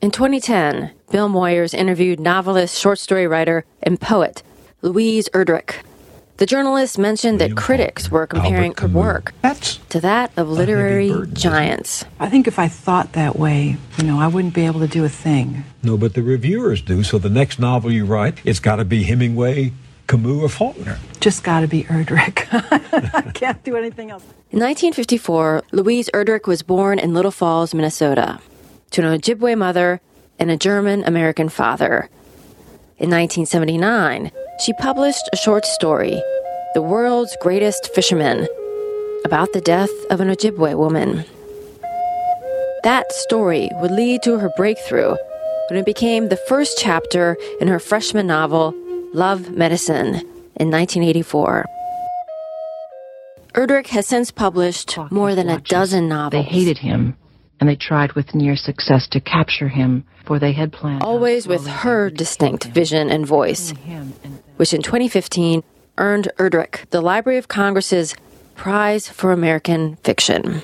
In 2010, Bill Moyers interviewed novelist, short story writer, and poet Louise Erdrich. The journalist mentioned that critics were comparing her work That's to that of literary burden, giants. I think if I thought that way, you know, I wouldn't be able to do a thing. no, but the reviewers do. So the next novel you write, it's got to be Hemingway, Camus, or Faulkner. Just got to be Erdrich. I can't do anything else. In 1954, Louise Erdrich was born in Little Falls, Minnesota, to an Ojibwe mother and a German American father. In 1979, she published a short story, The World's Greatest Fisherman, about the death of an Ojibwe woman. That story would lead to her breakthrough when it became the first chapter in her freshman novel, Love Medicine, in 1984. Erdrich has since published more than a dozen novels. They hated him, and they tried with near success to capture him, for they had planned. always with her distinct vision and voice, Him and them. which in 2015 earned Erdrich the Library of Congress's Prize for American Fiction.